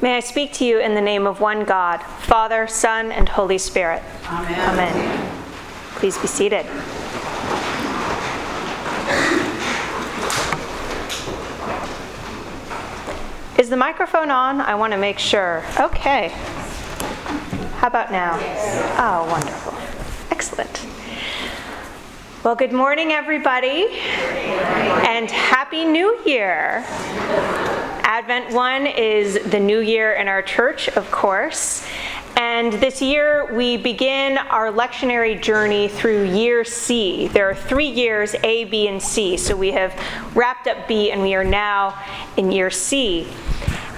May I speak to you in the name of one God, Father, Son, and Holy Spirit. Amen. Amen. Please be seated. Is the microphone on? I want to make sure. Okay. How about now? Oh, wonderful. Excellent. Well, good morning, everybody, and Happy New Year. Advent 1 is the new year in our church, of course. And this year we begin our lectionary journey through year C. There are three years A, B, and C. So we have wrapped up B and we are now in year C.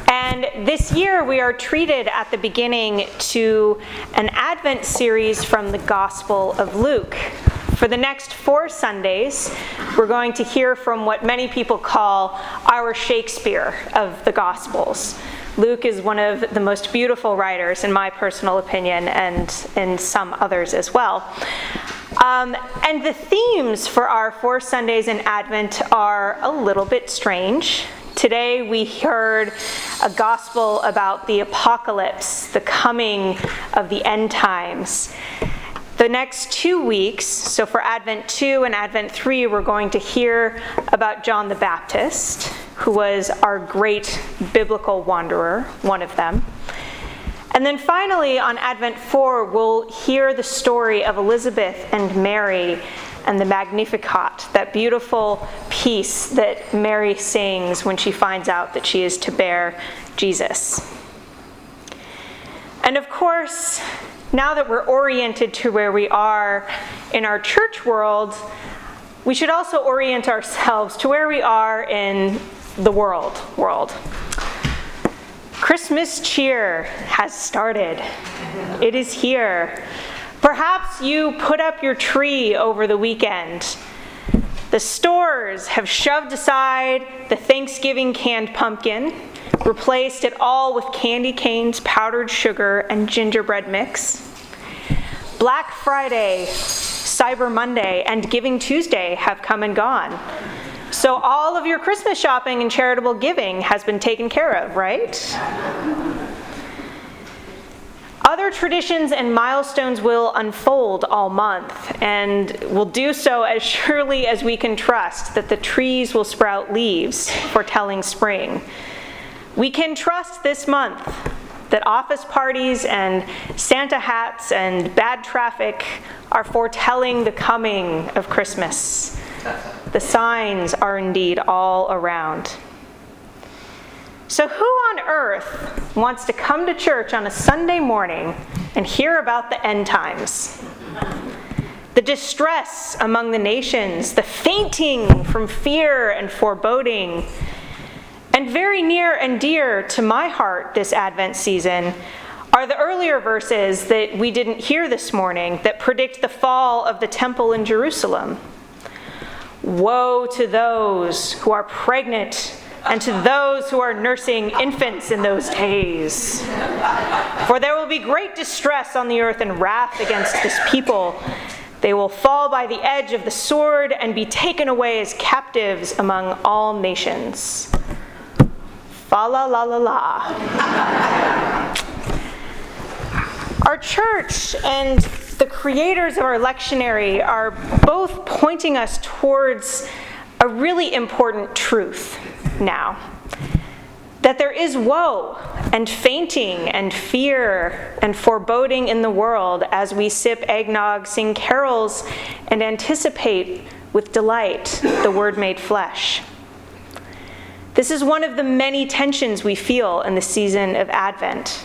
And this year we are treated at the beginning to an Advent series from the Gospel of Luke. For the next four Sundays, we're going to hear from what many people call our Shakespeare of the Gospels. Luke is one of the most beautiful writers, in my personal opinion, and in some others as well. Um, and the themes for our four Sundays in Advent are a little bit strange. Today we heard a gospel about the apocalypse, the coming of the end times. The next two weeks, so for Advent 2 and Advent 3, we're going to hear about John the Baptist, who was our great biblical wanderer, one of them. And then finally, on Advent 4, we'll hear the story of Elizabeth and Mary and the Magnificat, that beautiful piece that Mary sings when she finds out that she is to bear Jesus. And of course, now that we're oriented to where we are in our church world, we should also orient ourselves to where we are in the world world. Christmas cheer has started. It is here. Perhaps you put up your tree over the weekend. The stores have shoved aside the Thanksgiving canned pumpkin replaced it all with candy canes, powdered sugar, and gingerbread mix. Black Friday, Cyber Monday, and Giving Tuesday have come and gone. So all of your Christmas shopping and charitable giving has been taken care of, right? Other traditions and milestones will unfold all month, and will do so as surely as we can trust that the trees will sprout leaves, foretelling spring. We can trust this month that office parties and Santa hats and bad traffic are foretelling the coming of Christmas. The signs are indeed all around. So, who on earth wants to come to church on a Sunday morning and hear about the end times? The distress among the nations, the fainting from fear and foreboding, and very near and dear to my heart this Advent season are the earlier verses that we didn't hear this morning that predict the fall of the temple in Jerusalem. Woe to those who are pregnant and to those who are nursing infants in those days. For there will be great distress on the earth and wrath against this people. They will fall by the edge of the sword and be taken away as captives among all nations. Fa la la la la. our church and the creators of our lectionary are both pointing us towards a really important truth now that there is woe and fainting and fear and foreboding in the world as we sip eggnog, sing carols, and anticipate with delight the Word made flesh. This is one of the many tensions we feel in the season of Advent.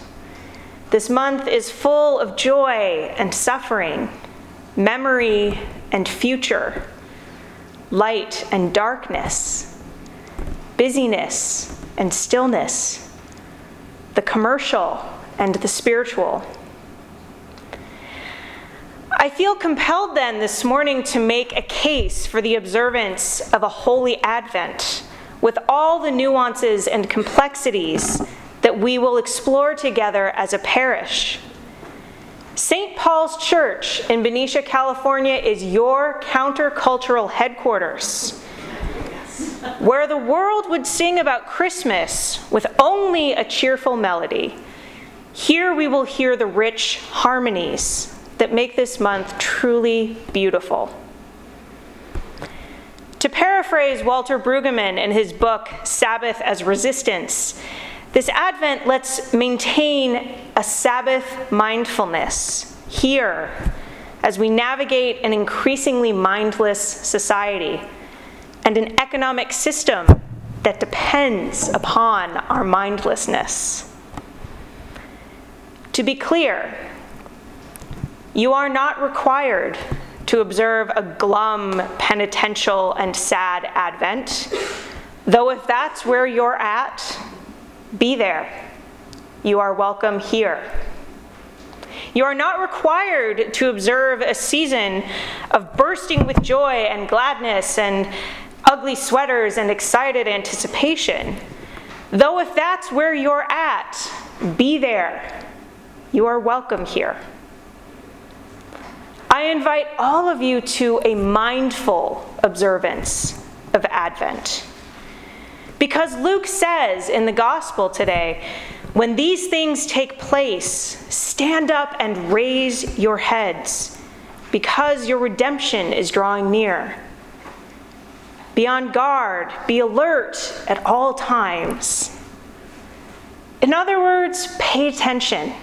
This month is full of joy and suffering, memory and future, light and darkness, busyness and stillness, the commercial and the spiritual. I feel compelled then this morning to make a case for the observance of a holy Advent with all the nuances and complexities that we will explore together as a parish. St. Paul's Church in Benicia, California is your countercultural headquarters. where the world would sing about Christmas with only a cheerful melody, here we will hear the rich harmonies that make this month truly beautiful. To paraphrase Walter Brueggemann in his book Sabbath as Resistance, this Advent let's maintain a Sabbath mindfulness here as we navigate an increasingly mindless society and an economic system that depends upon our mindlessness. To be clear, you are not required to observe a glum, penitential, and sad Advent, though if that's where you're at, be there. You are welcome here. You are not required to observe a season of bursting with joy and gladness and ugly sweaters and excited anticipation. Though, if that's where you're at, be there. You are welcome here. I invite all of you to a mindful observance of Advent. Because Luke says in the gospel today, when these things take place, stand up and raise your heads, because your redemption is drawing near. Be on guard, be alert at all times. In other words, pay attention.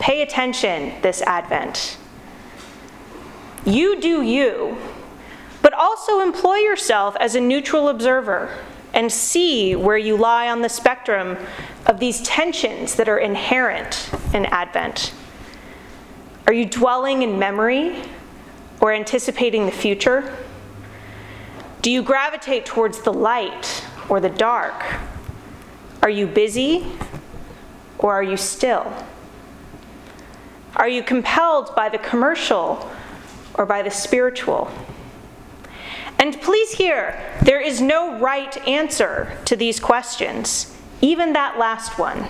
Pay attention this Advent. You do you, but also employ yourself as a neutral observer and see where you lie on the spectrum of these tensions that are inherent in Advent. Are you dwelling in memory or anticipating the future? Do you gravitate towards the light or the dark? Are you busy or are you still? Are you compelled by the commercial or by the spiritual? And please hear, there is no right answer to these questions, even that last one.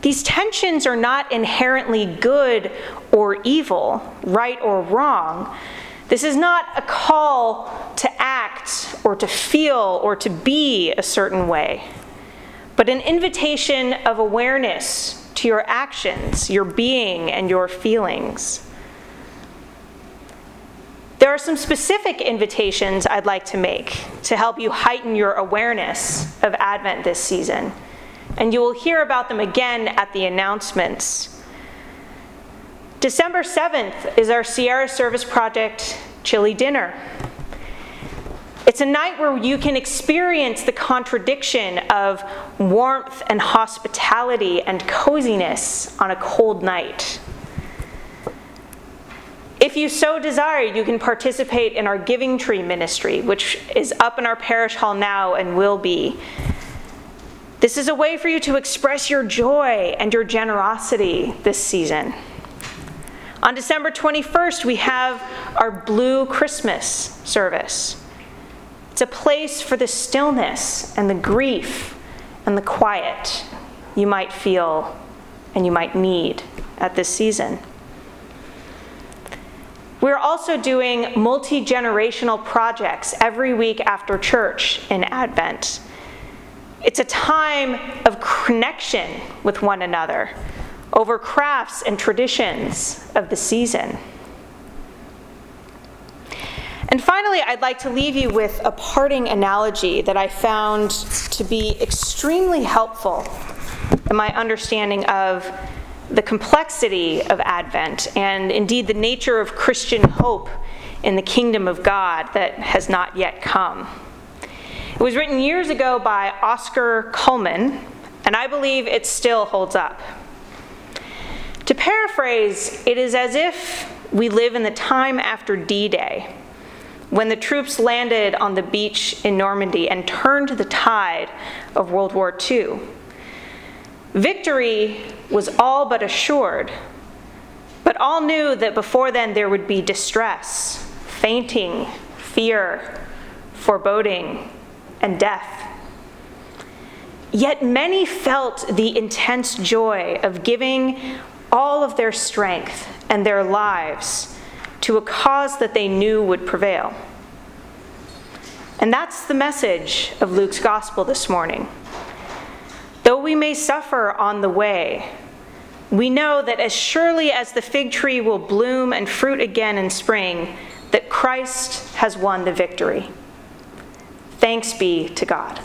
These tensions are not inherently good or evil, right or wrong. This is not a call to act or to feel or to be a certain way, but an invitation of awareness to your actions, your being, and your feelings. Are some specific invitations I'd like to make to help you heighten your awareness of Advent this season, and you will hear about them again at the announcements. December 7th is our Sierra Service Project Chili Dinner. It's a night where you can experience the contradiction of warmth and hospitality and coziness on a cold night. If you so desire, you can participate in our Giving Tree ministry, which is up in our parish hall now and will be. This is a way for you to express your joy and your generosity this season. On December 21st, we have our Blue Christmas service. It's a place for the stillness and the grief and the quiet you might feel and you might need at this season. We're also doing multi generational projects every week after church in Advent. It's a time of connection with one another over crafts and traditions of the season. And finally, I'd like to leave you with a parting analogy that I found to be extremely helpful in my understanding of the complexity of Advent and indeed the nature of Christian hope in the kingdom of God that has not yet come. It was written years ago by Oscar Cullmann, and I believe it still holds up. To paraphrase, it is as if we live in the time after D Day, when the troops landed on the beach in Normandy and turned the tide of World War II. Victory was all but assured, but all knew that before then there would be distress, fainting, fear, foreboding, and death. Yet many felt the intense joy of giving all of their strength and their lives to a cause that they knew would prevail. And that's the message of Luke's gospel this morning. Though we may suffer on the way, we know that as surely as the fig tree will bloom and fruit again in spring, that Christ has won the victory. Thanks be to God.